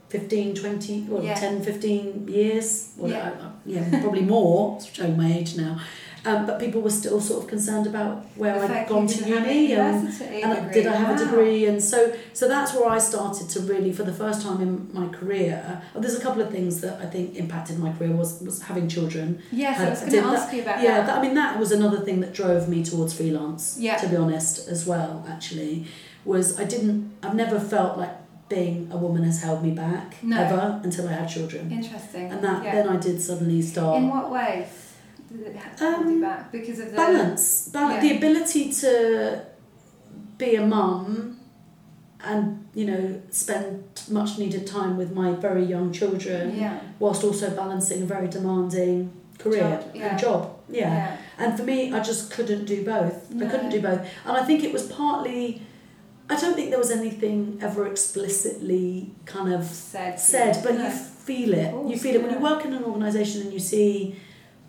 15, 20, well, Yeah. 10, 15 years. Well, Yeah. I, I, yeah, probably more, showing my age now. Um, but people were still sort of concerned about where The I'd gone to didn't have a uni and, and did I have a degree. And so, so that's where I started to really, for the first time in my career, oh, there's a couple of things that I think impacted my career was, was having children. Yes, I had- was going to that- ask you about Yeah, that. that, I mean, that was another thing that drove me towards freelance, Yeah. to be honest, as well, actually, was I didn't, I've never felt like being a woman has held me back, No. ever, until I had children. Interesting. And that, yeah. then I did suddenly start. In what ways Um, back? Because of the balance, balance Yeah. the ability to be a mum and you know spend much needed time with my very young children Yeah. whilst also balancing a very demanding career Job, yeah. and job yeah. Yeah. and for me i just couldn't do both i couldn't do both and i think it was partly i don't think there was anything ever explicitly kind of Said. said, but No. you feel it. Of you course, feel it when you work in an organisation and you see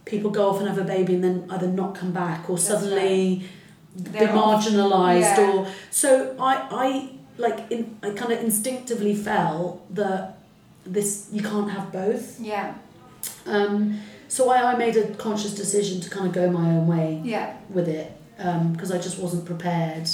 people go off and have a baby and then either not come back or That's suddenly be marginalised Yeah. or so I I like in, I kind of instinctively felt that this you can't have both. Yeah. Um, so I, I made a conscious decision to kind of go my own way Yeah. with it because I just wasn't prepared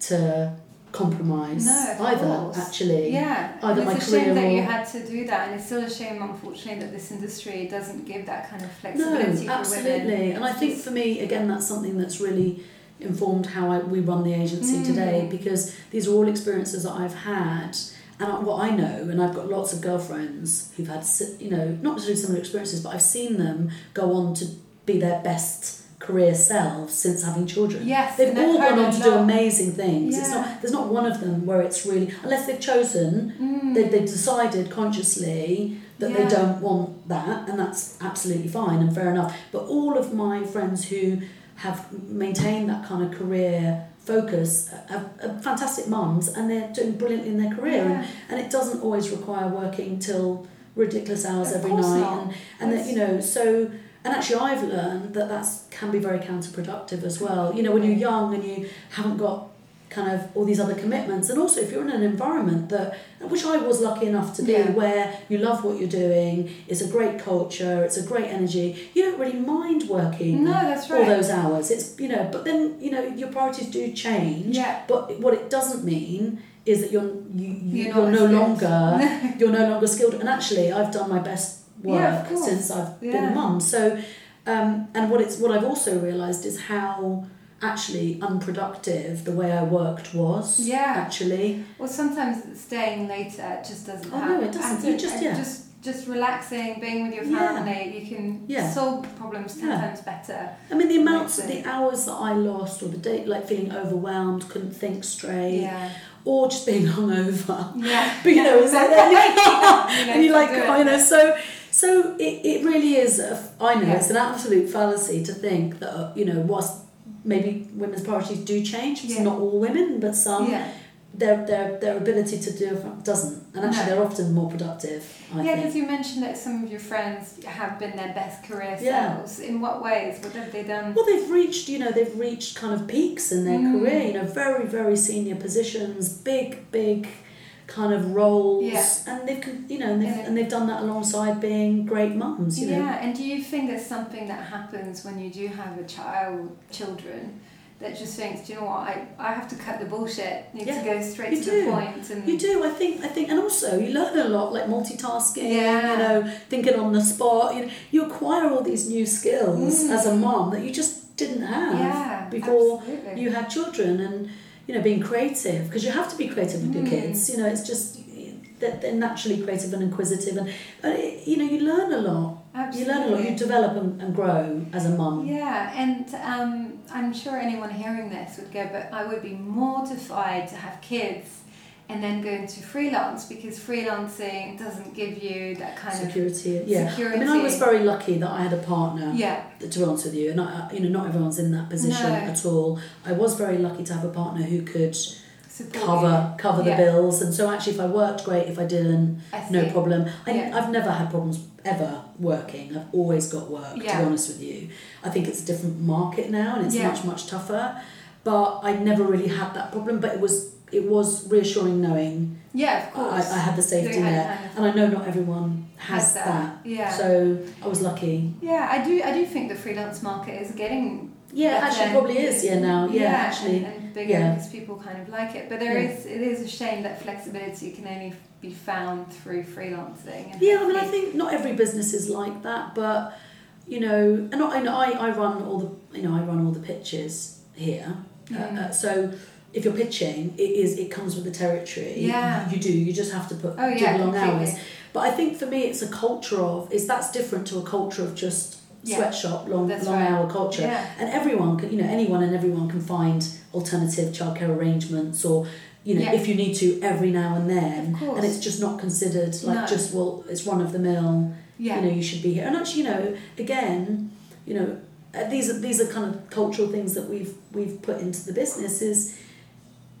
to compromise No, either course. actually. Yeah, Either and my it's a shame career that or- you had to do that, and it's still a shame, unfortunately, that this industry doesn't give that kind of No, flexibility for absolutely. women. And I think for me, again, that's something that's really informed how I, we run the agency Mm. today because these are all experiences that I've had. And what I know, and I've got lots of girlfriends who've had, you know, not necessarily similar experiences, but I've seen them go on to be their best career selves since having children. Yes, They've all gone on to do amazing things. It's Yeah. not there's not one of them where it's really unless they've chosen Mm. they, they've decided consciously that they don't want that, and that's absolutely fine and fair enough. But all of my friends who have maintained that kind of career focus are, are fantastic mums, and they're doing brilliantly in their career, Yeah. and, and it doesn't always require working till ridiculous hours Of every night, not. and and that you know so. And actually, I've learned that that can be very counterproductive as well. You know, when you're young and you haven't got kind of all these other commitments, and also if you're in an environment that, which I was lucky enough to be, Yeah. where you love what you're doing, it's a great culture, it's a great energy. You don't really mind working No, that's all right. those hours. It's you know, but then you know your priorities do change. Yeah. But what it doesn't mean is that you're you, you You're you're, no skilled. longer [laughs] you're no longer skilled. And actually, I've done my best work Yeah, since I've been a mum. So, um, and what it's what I've also realised is how actually unproductive the way I worked was. Yeah. Actually. Well, sometimes staying later just doesn't Oh, no, it doesn't. You just- yeah. just just relaxing, being with your Yeah. family, you can Yeah. solve problems ten Yeah. times better. I mean, the amounts, of the hours that I lost, or the day, like feeling overwhelmed, couldn't think straight, Yeah. or just being [laughs] hungover. Yeah. But you know, it's like that. [laughs] You [laughs] and you like, do. I know. So, so it, it really is. A, I know Yeah. it's an absolute fallacy to think that uh, you know, whilst maybe women's priorities do change, it's Yeah. not all women, but some. Yeah. their, their, their ability to do it doesn't. And actually, No. they're often more productive, I yeah, because you mentioned that some of your friends have been their best career selves. Yeah. In what ways? What have they done? Well, they've reached, you know, they've reached kind of peaks in their Mm. career, you know, very, very senior positions, big, big kind of roles. Yeah. And they've, you know, and they've, And- they've done that alongside being great mums, you know. Yeah, and do you think there's something that happens when you do have a child, children, that just thinks, do you know what, I, I have to cut the bullshit, need Yeah, to go straight you to do. the point and You do, I think, I think, and also you learn a lot, like multitasking, Yeah. you know, thinking on the spot. You know, you acquire all these new skills Mm. as a mom that you just didn't have yeah, before absolutely. you had children, and you know, being creative because you have to be creative with your Mm. kids. You know, it's just that they're naturally creative and inquisitive, and, you know, you learn a lot. Absolutely. You learn a lot. You develop and, and grow as a mum. Yeah, and um, I'm sure anyone hearing this would go, but I would be mortified to have kids and then go into freelance because freelancing doesn't give you that kind of Security, yeah. I mean, I was very lucky that I had a partner. yeah, to answer with you, and I, you know, not everyone's in that position No. at all. I was very lucky to have a partner who could support cover cover the Yeah. bills, and so actually, if I worked, great. If I didn't. I no problem. I, Yeah. I've never had problems ever working. I've always got work. yeah. To be honest with you, I think it's a different market now, and it's Yeah. much much tougher. But I never really had that problem. But it was it was reassuring knowing Yeah, of I, course. I had the safety had net, and I know not everyone has, Has that. that, yeah. So I was lucky. Yeah, I do. I do think the freelance market is getting Yeah, actually, probably is. Yeah, now. Yeah, actually. and, and bigger yeah. because people kind of like it. But there Yeah. is it is a shame that flexibility can only be found through freelancing. And Yeah, I mean, I think not every business is like that, but you know, and I, know I, I run all the, you know, I run all the pitches here. Uh, Mm. uh, so if you're pitching, it is it comes with the territory. Yeah. you do. You just have to put Oh yeah, long hours. But I think for me, it's a culture of is that's different to a culture of just Yeah. sweatshop long That's long right. hour culture. Yeah. And everyone can, you know, anyone and everyone can find alternative childcare arrangements or. You know, Yeah. if you need to every now and then, Of course. and it's just not considered like No. just well, it's run of the mill Yeah. you know you should be here and actually you know again you know uh, these are these are kind of cultural things that we've we've put into the business is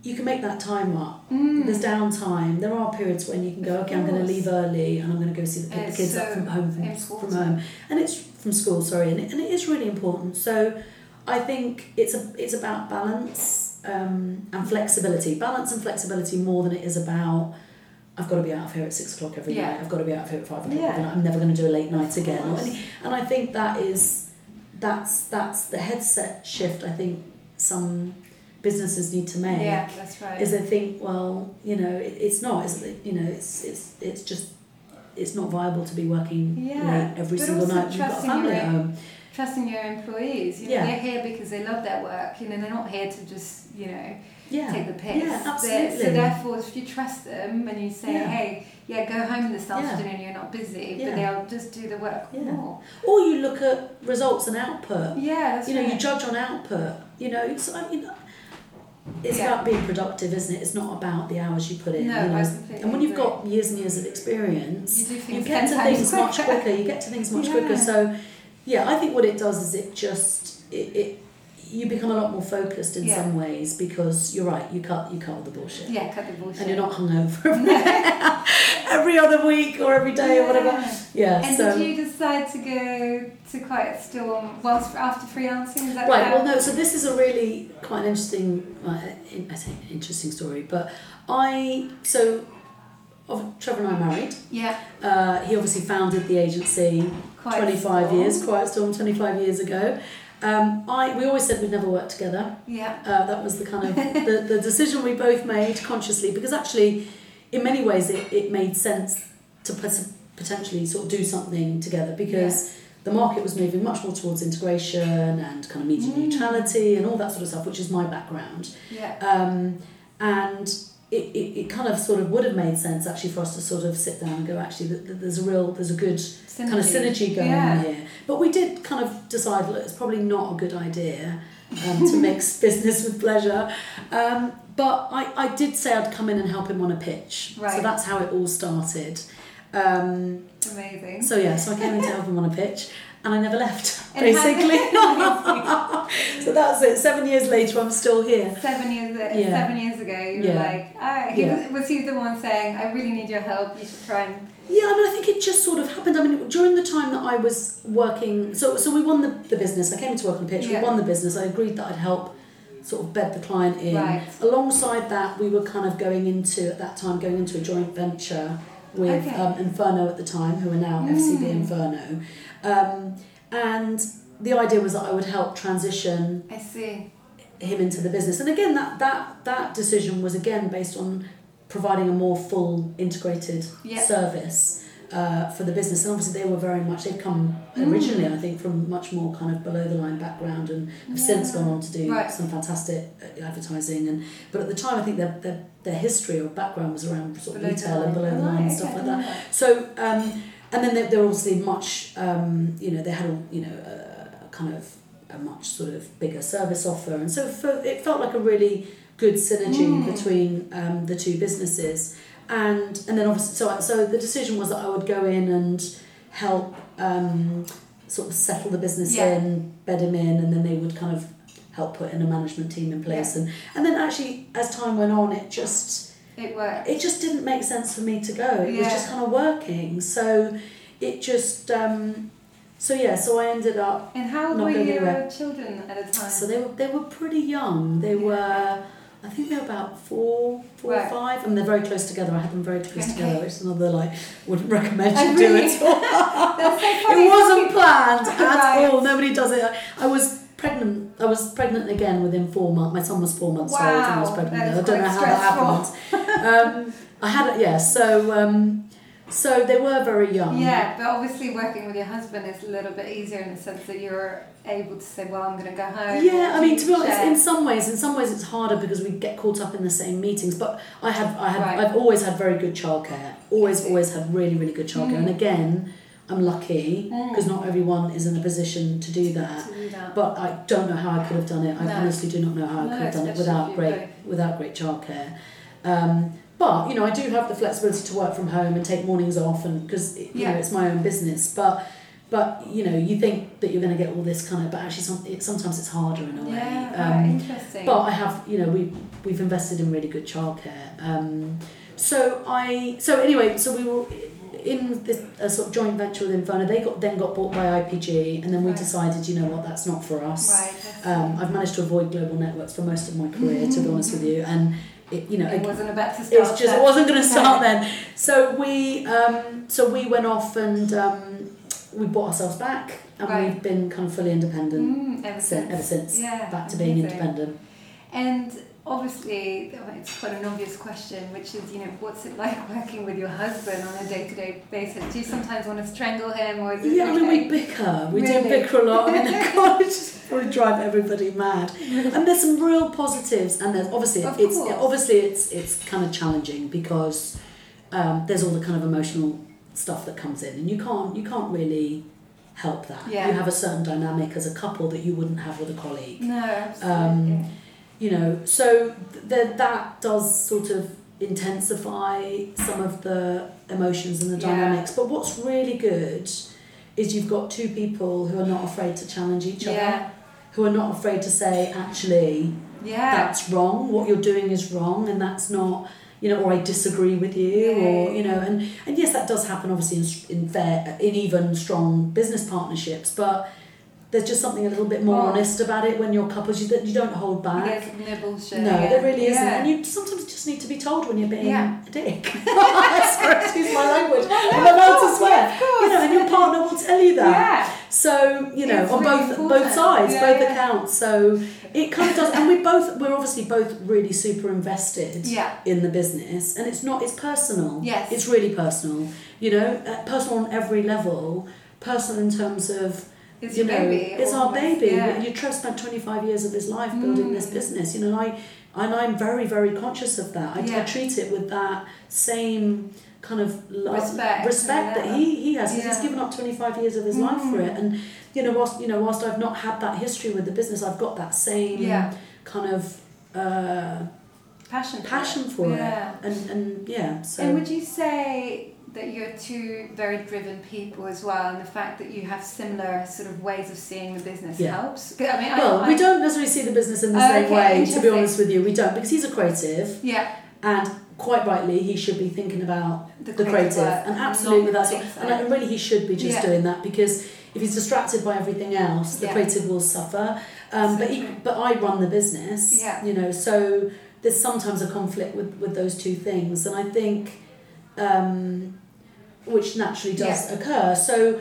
you can make that time up Mm. there's downtime there are periods when you can go okay i'm going to leave early and i'm going to go see the, pick the kids up from home from, important. from home and it's from school sorry and it, and it is really important so i think it's a it's about balance um, and flexibility balance and flexibility more than it is about I've got to be out of here at six o'clock every Yeah. night. I've got to be out of here at five o'clock Yeah. every night. I'm never going to do a late night again. And I think that is that's that's the headset shift. I think some businesses need to make Yeah, that's right. is they think, well, you know, it, it's not. Is? You know, it's it's it's just it's not viable to be working Yeah, late every but single night. You've got a trusting family your at home. Trusting your employees. You know, Yeah. they're here because they love their work. You know, they're not here to just you know Yeah, take the piss. yeah, They're- So therefore, if you trust them and you say, Yeah. hey, yeah, go home this afternoon, you're not busy, but they'll just do the work more. or you look at results and output. Yeah, that's you know, right. you judge on output. You know, it's I mean, it's Yeah. about being productive, isn't it? It's not about the hours you put in. No, you know. And when you've got years and years of experience, You do you get to things much quicker. quicker. You get to things much Yeah. quicker. So, yeah, I think what it does is it just it, it you become a lot more focused in Yeah. some ways because you're right. You cut you cut all the bullshit. Yeah, cut the bullshit. And you're not hungover [laughs] [laughs] every other week or every day or whatever. Yeah. Yeah. And so did you decide to go to Quiet Storm whilst after freelancing? Is that Right. Well, no. So this is a really quite an interesting, uh, in, I say interesting story. But I so, of Trevor and I married. Yeah, Uh, he obviously founded the agency Quiet 25 Storm. years, Quiet Storm, 25 years ago. Um, I we always said we'd never work together. Yeah, Uh, that was the kind of the, the decision we both made consciously because actually, in many ways, it, it made sense to potentially sort of do something together because the market was moving much more towards integration and kind of media Mm. neutrality and all that sort of stuff, which is my background. yeah, Um, and it, it, it kind of sort of would have made sense actually for us to sort of sit down and go, actually, th- th- there's a real, there's a good synergy. kind of synergy going yeah. on here. But we did kind of decide, look, it's probably not a good idea um, to mix [laughs] business with pleasure. Um, but I, I did say I'd come in and help him on a pitch. So that's how it all started. Um, Amazing. so yeah, so I came in to help him on a pitch, and I never left [laughs] And basically. [laughs] [laughs] so that's it. Seven years later, I'm still here. Seven years, Yeah. seven years ago, you were Yeah. like, he Yeah. was, was he the one saying, I really need your help, you should try and. Yeah, I mean, I think it just sort of happened. I mean, during the time that I was working, so so we won the, the business. I came to work on the pitch. Yeah. We won the business. I agreed that I'd help sort of bed the client in. Right. Alongside that, we were kind of going into at that time going into a joint venture with Okay. um, Inferno at the time, who are now FCB Mm. Inferno, um, and the idea was that I would help transition I see. him into the business. And again, that that that decision was again based on providing a more full integrated Yeah. service uh, for the business. And obviously, they were very much they've come Mm. originally, I think, from much more kind of below the line background, and have since gone on to do Right. some fantastic uh, advertising. And but at the time, I think their their, their history or background was around sort of Below retail and below the line and stuff okay, like that. So, um, and then they're, they're obviously much, um, you know, they had a, you know, a, a kind of a much sort of bigger service offer, and so for, it felt like a really good synergy Mm. between um, the two businesses, and and then obviously, so so the decision was that I would go in and help um, sort of settle the business Yeah. in, bed him in, and then they would kind of help put in a management team in place, and and then actually as time went on, it just It worked. it just didn't make sense for me to go. It was just kind of working. So it just um, so yeah. So I ended up. And how old were your children at the time? So they were they were pretty young. They Yeah. were. I think they were about four, four Right. or five. I mean, they're very close together. I had them very close Okay. together, which is another like wouldn't recommend Oh, you do really? at all. [laughs] So [laughs] it wasn't planned [laughs] at Right. all. Nobody does it. I was pregnant. I was pregnant again within four months. My son was four months old and I was pregnant. I don't know how that happened. Um, I had it. Yeah. So um, so they were very young. Yeah, but obviously working with your husband is a little bit easier in the sense that you're able to say, well, I'm going to go home. Yeah, I mean, to be honest, in some ways, in some ways, it's harder because we get caught up in the same meetings. But I have, I have, Right. I've always had very good childcare. Always, always had really, really good childcare. Mm. And again, I'm lucky Mm. because not everyone is in a position to do that. to do that. But I don't know how I could have done it. I No. honestly do not know how I No, could have done it without you great, without great childcare. Um, but you know, I do have the flexibility to work from home and take mornings off, and because you Yeah. know it's my own business. But but you know, you think that you're going to get all this kind of, but actually, some, it, sometimes it's harder in a way. yeah, Um, interesting. but I have, you know, we we've invested in really good childcare. Um, so I so anyway, so we were in this a sort of joint venture with Inferno. They got then got bought by IPG, and then we Right. decided, you know what, that's not for us. right, Um, I've managed to avoid global networks for most of my career, to be honest with you, and it, you know, it wasn't about to start. it's just it wasn't going to start then. So we um, so we went off and um, we bought ourselves back, and Right. we've been kind of fully independent Mm, ever since. ever since. Yeah, back to being amazing. independent. And obviously, it's quite an obvious question, which is, you know, what's it like [laughs] working with your husband on a day-to-day basis? Do you sometimes want to strangle him, or Yeah, I mean, we bicker. We Really? do bicker a lot. I mean, God, [laughs] it just probably drive everybody mad. And there's some real positives, and there's obviously Of it's course. obviously it's it's kind of challenging because um, there's all the kind of emotional stuff that comes in, and you can't you can't really help that. Yeah. You have a certain dynamic as a couple that you wouldn't have with a colleague. No, absolutely. Um, you know so th- that does sort of intensify some of the emotions and the Yeah. dynamics but what's really good is you've got two people who are not afraid to challenge each other who are not afraid to say actually yeah. that's wrong what you're doing is wrong and that's not you know or I disagree with you Yeah, or you know and and yes that does happen obviously in, in fair in even strong business partnerships but there's just something a little bit more Oh. honest about it when you're couples you, that you don't hold back Yes, no bullshit. no, yeah. there really isn't. Yeah. And you sometimes just need to be told when you're being Yeah. a dick. [laughs] [laughs] Excuse my language. I'm of to swear. yeah, of course. You know, and your partner will tell you that. Yeah. So, you know, It's on really both important. both sides, both accounts. So it kind of does and we both we're obviously both really super invested Yeah. in the business and it's not it's personal. Yes. It's really personal. You know, uh, personal on every level. Personal in terms of It's you know, baby. it's our baby. Yeah. You Trev spent 25 years of his life building this Mm. business, you know, and I, and I'm very, very conscious of that. I, I treat it with that same kind of love, Respect, respect that yeah. he, he has. 'cause He's Yeah. given up 25 years of his life for Mm. it. And, you know, whilst, you know, whilst I've not had that history with the business, I've got that same Yeah. kind of uh, Passion. passion for yeah. it. And, and yeah, so. And would you say that you're two very driven people as well, and the fact that you have similar sort of ways of seeing the business Yeah. helps. I mean, well, I, we don't necessarily see the business in the Oh, same okay, way, to be honest with you. We don't, because he's a creative, Yeah, and quite rightly, he should be thinking about the, the creative. And absolutely, that's what, and really, he should be just Yeah. doing that because if he's distracted by everything else, the Yeah. creative will suffer. Um, So but, he, but I run the business, Yeah. you know, so there's sometimes a conflict with, with those two things. And I think, um, which naturally does occur. So,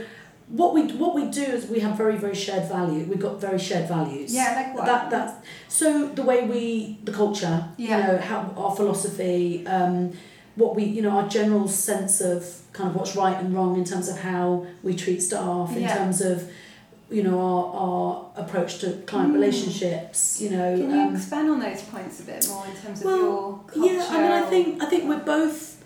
what we what we do is we have very very shared value. We've got very shared values. Yeah, like what? That that so the way we the culture, Yeah. you know, how our philosophy, um, what we you know our general sense of kind of what's right and wrong in terms of how we treat staff, in Yeah. terms of you know our our approach to client Mm. relationships. You know, Can you um, expand on those points a bit more in terms of well, your culture? yeah, I mean, I think I think we're both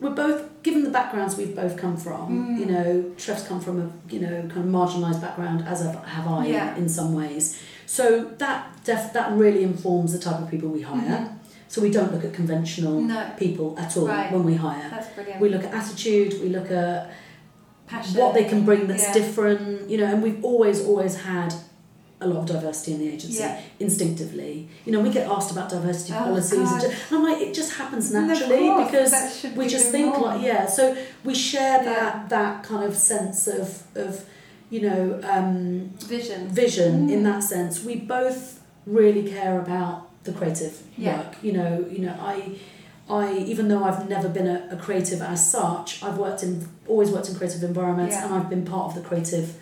we're both given the backgrounds we've both come from. Mm. You know, Trev's come from a you know kind of marginalised background, as have, have I Yeah. in some ways. So that def, that really informs the type of people we hire. So we don't look at conventional No, people at all Right. when we hire. that's brilliant. We look at attitude. We look at Passion. what they can bring that's yeah. different. You know, and we've always always had a lot of diversity in the agency Yeah. instinctively. You know, we get asked about diversity Oh, policies, and, God. ju- and I'm like, it just happens naturally course, because we be just think norm. like yeah. So we share Yeah. that that kind of sense of of you know um, vision. vision in Mm. that sense. We both really care about the creative Yeah. work. You know, you know, I. I, even though I've never been a, a creative as such, I've worked in always worked in creative environments, and I've been part of the creative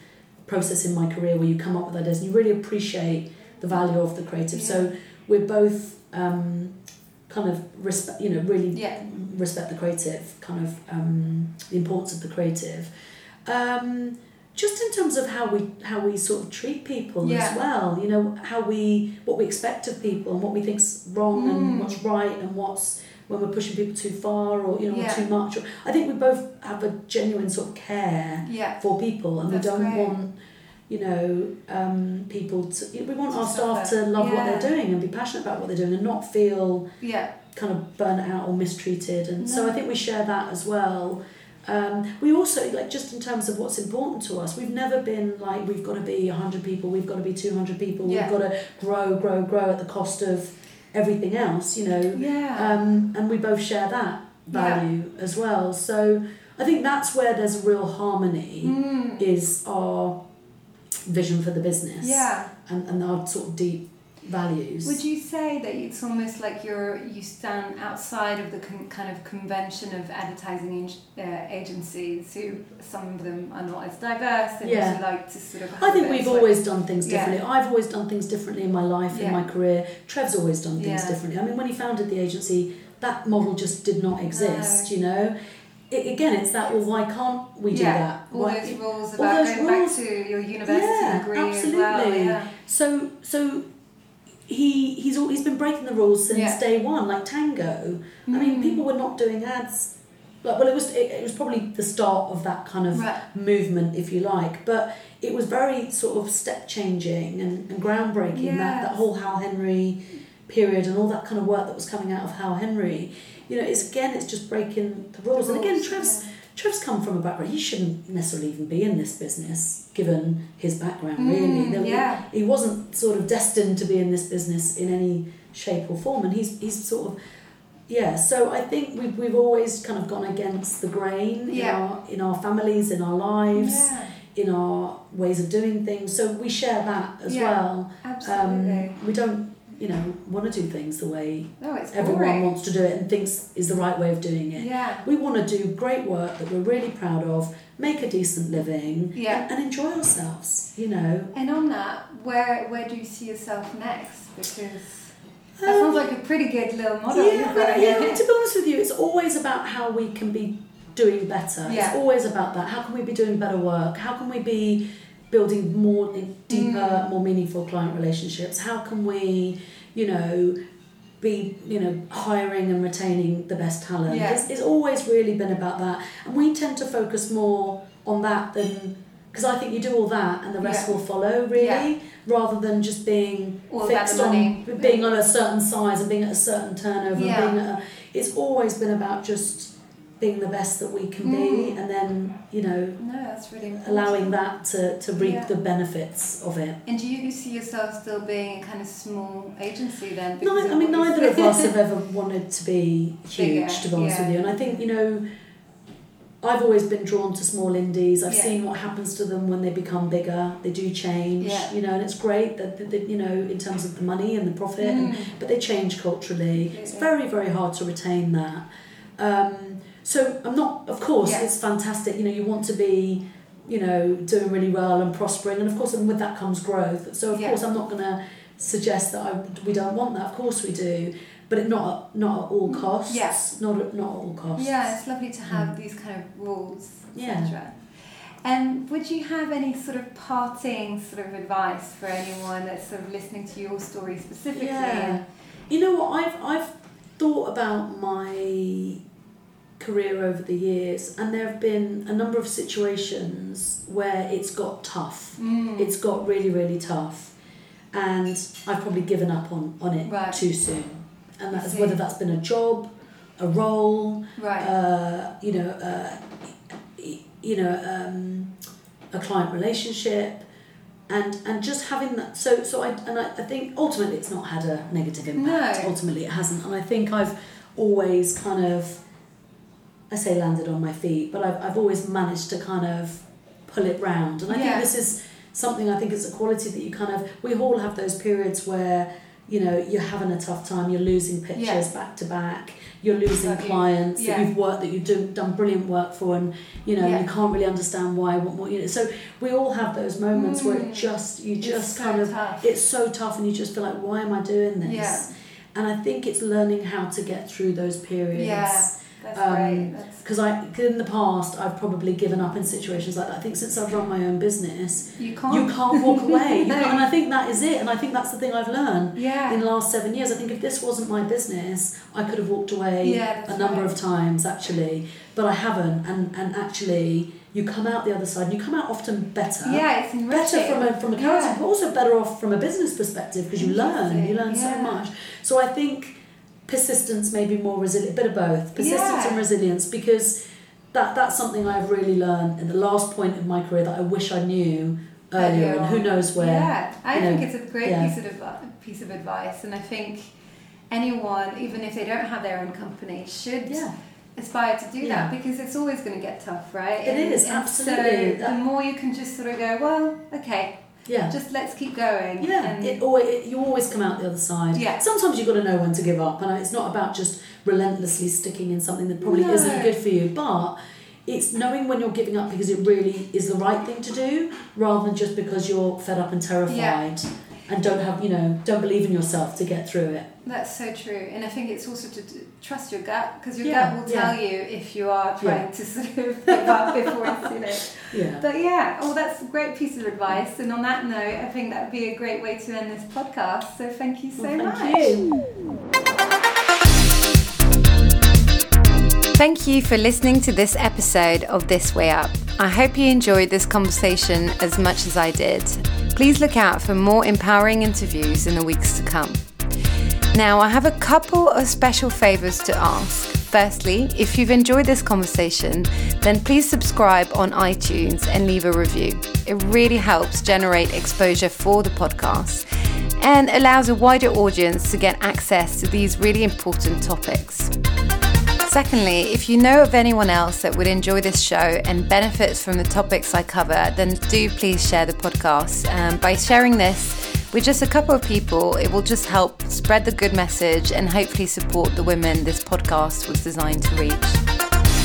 process in my career where you come up with ideas and you really appreciate the value of the creative. So we're both um, kind of respect, you know, really Yeah. respect the creative, kind of um, the importance of the creative. Um, just in terms of how we how we sort of treat people Yeah. as well, you know, how we what we expect of people and what we think's wrong Mm. and what's right and what's when we're pushing people too far or you know Yeah. too much. Or, I think we both have a genuine sort of care Yeah. for people and That's we don't great. want you know um, people to we want To our staff to love what they're doing and be passionate about what they're doing and not feel Yeah. kind of burnt out or mistreated and so I think we share that as well um, we also like just in terms of what's important to us we've never been like we've got to be 100 people we've got to be 200 people Yeah. we've got to grow grow grow at the cost of everything else you know Yeah. um, and we both share that value as well so I think that's where there's a real harmony Mm. is our vision for the business Yeah. and, and our sort of deep values Would you say that it's almost like you're you stand outside of the con- kind of convention of advertising in- uh, agencies who some of them are not as diverse and Yeah. like to sort of I think we've of like- always done things Yeah. differently. I've always done things differently in my life, in my career. Trev's always done things Yeah. differently. I mean, when he founded the agency, that model just did not exist, you know? It, again, it's that, well, why can't we do yeah. that? All Why- those rules all about those going rules. back to your university Yeah, degree as absolutely. well. Yeah. So, so he he's al- he's been breaking the rules since Yeah. day one, like Tango. I mean, Mm. people were not doing ads. Like, well, it was it, it was probably the start of that kind of Right. movement, if you like. But it was very sort of step changing and, and groundbreaking. That that whole Howell Henry period and all that kind of work that was coming out of Howell Henry. You know, it's again, it's just breaking the rules. and again, rules, Trev's Trev's come from a background. He shouldn't necessarily even be in this business, given his background. Mm, really, There- yeah. he wasn't sort of destined to be in this business in any shape or form, and he's he's sort of yeah. So I think we've we've always kind of gone against the grain in Yeah. our in our families, in our lives, Yeah. in our ways of doing things. So we share that as well. Absolutely. Um, we don't you know want to do things the way no, everyone wants to do it and thinks is the right way of doing it. Yeah. We want to do great work that we're really proud of, make a decent living, Yeah. and, and enjoy ourselves. You know. And on that, where where do you see yourself next? Because that Um, sounds like a pretty good little model Yeah, you've I got mean, yeah, here. to be honest with you, it's always about how we can be doing better. Yeah. It's always about that. How can we be doing better work? How can we be building more deeper, Mm. more meaningful client relationships? How can we, you know, be you know hiring and retaining the best talent? Yeah. It's, it's always really been about that, and we tend to focus more on that than. Because I think you do all that and the rest Yeah. will follow, really, Yeah. rather than just being All fixed on being on a certain size and being at a certain turnover. Yeah. And being at a, it's always been about just being the best that we can be, and then you know No, that's really important. allowing that to, to reap Yeah. the benefits of it. And do you see yourself still being a kind of small agency then? No, I mean neither of us [laughs] have ever wanted to be huge, Bigger, to be honest yeah. with you. And I think you know, I've always been drawn to small indies. I've Yeah. seen what happens to them when they become bigger. They do change, Yeah. you know, and it's great that, that, that you know in terms of the money and the profit, and, Mm. but they change culturally. It's very very hard to retain that. Um, so I'm not, of course, Yeah. it's fantastic. You know, you want to be. You know, doing really well and prospering, and of course, and with that comes growth. So, of Yeah. course, I'm not going to suggest that I, we don't want that. Of course, we do, but it not at- not at all mm, costs. Yeah. Not at, not at all costs. Yeah, it's lovely to have mm. these kind of rules, Yeah. etc. And would you have any sort of parting sort of advice for anyone that's sort of listening to your story specifically? Yeah. You know what? I've I've thought about my career over the years, and there have been a number of situations where it's got tough. Mm. It's got really really tough, and I've probably given up on on it Right. too soon. And that's whether that's been a job, a role, right. uh, you know, uh, you know, um, a client relationship, and and just having that. So so I and I, I think ultimately it's not had a negative impact. No. Ultimately it hasn't, and I think I've always kind of, I say landed on my feet, but I've I've always managed to kind of pull it round, and I Yeah. think this is something I think it's a quality that you kind of we all have those periods where you know you're having a tough time you're losing pictures Yeah. back to back you're losing you. clients Yeah. that you've worked that you've do, done brilliant work for and you know you can't really understand why what, more, you know so we all have those moments where it Mm. just you It's just so kind of tough. it's so tough and you just feel like why am I doing this and I think it's learning how to get through those periods. That's um, because I 'cause in the past I've probably given up in situations like that I think since I've run my own business you can't. you can't walk away No. [laughs] can't- and I think that is it and I think that's the thing I've learned Yeah. in the last seven years. I think if this wasn't my business, I could have walked away Yeah, a number right. of times actually, but I haven't. And and actually, you come out the other side. and You come out often better. yeah, it's enriching. Better from a from a character, Yeah. but also better off from a business perspective because you learn. You learn Interesting, so much. So I think persistence maybe more resilient, a bit of both, persistence Yeah. and resilience, because that that's something I've really learned in the last point of my career that I wish I knew earlier, and who knows where. Yeah, I think know, it's a great yeah. piece of piece of advice, and I think anyone, even if they don't have their own company, should Yeah. aspire to do Yeah. that because it's always going to get tough, right? It and, is, and absolutely. So the more you can just sort of go, well, okay, Yeah. just let's keep going. Yeah, and it always, it, you always come out the other side. Yeah. Sometimes you've got to know when to give up, and it's not about just relentlessly sticking in something that probably No. isn't good for you, but it's knowing when you're giving up because it really is the right thing to do, rather than just because you're fed up and terrified and don't have, you know, don't believe in yourself to get through it. That's so true, and I think it's also to trust your gut because your Yeah, gut will yeah. tell you if you are Yeah. trying to [laughs] sort of give up before it's too late. Yeah. But yeah, oh, that's a great piece of advice. And on that note, I think that would be a great way to end this podcast. So thank you so Well, much. you. Thank you for listening to this episode of This Way Up. I hope you enjoyed this conversation as much as I did. Please look out for more empowering interviews in the weeks to come. Now, I have a couple of special favors to ask. Firstly, if you've enjoyed this conversation, then please subscribe on iTunes and leave a review. It really helps generate exposure for the podcast and allows a wider audience to get access to these really important topics. Secondly, if you know of anyone else that would enjoy this show and benefit from the topics I cover, then do please share the podcast. Um, by sharing this with just a couple of people, it will just help spread the good message and hopefully support the women this podcast was designed to reach.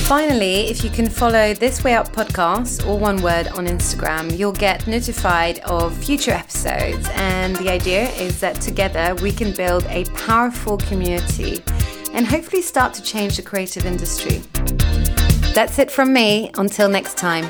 Finally, if you can follow This Way Up podcast, or one word, on Instagram, you'll get notified of future episodes. And the idea is that together we can build a powerful community and hopefully start to change the creative industry. That's it from me. Until next time.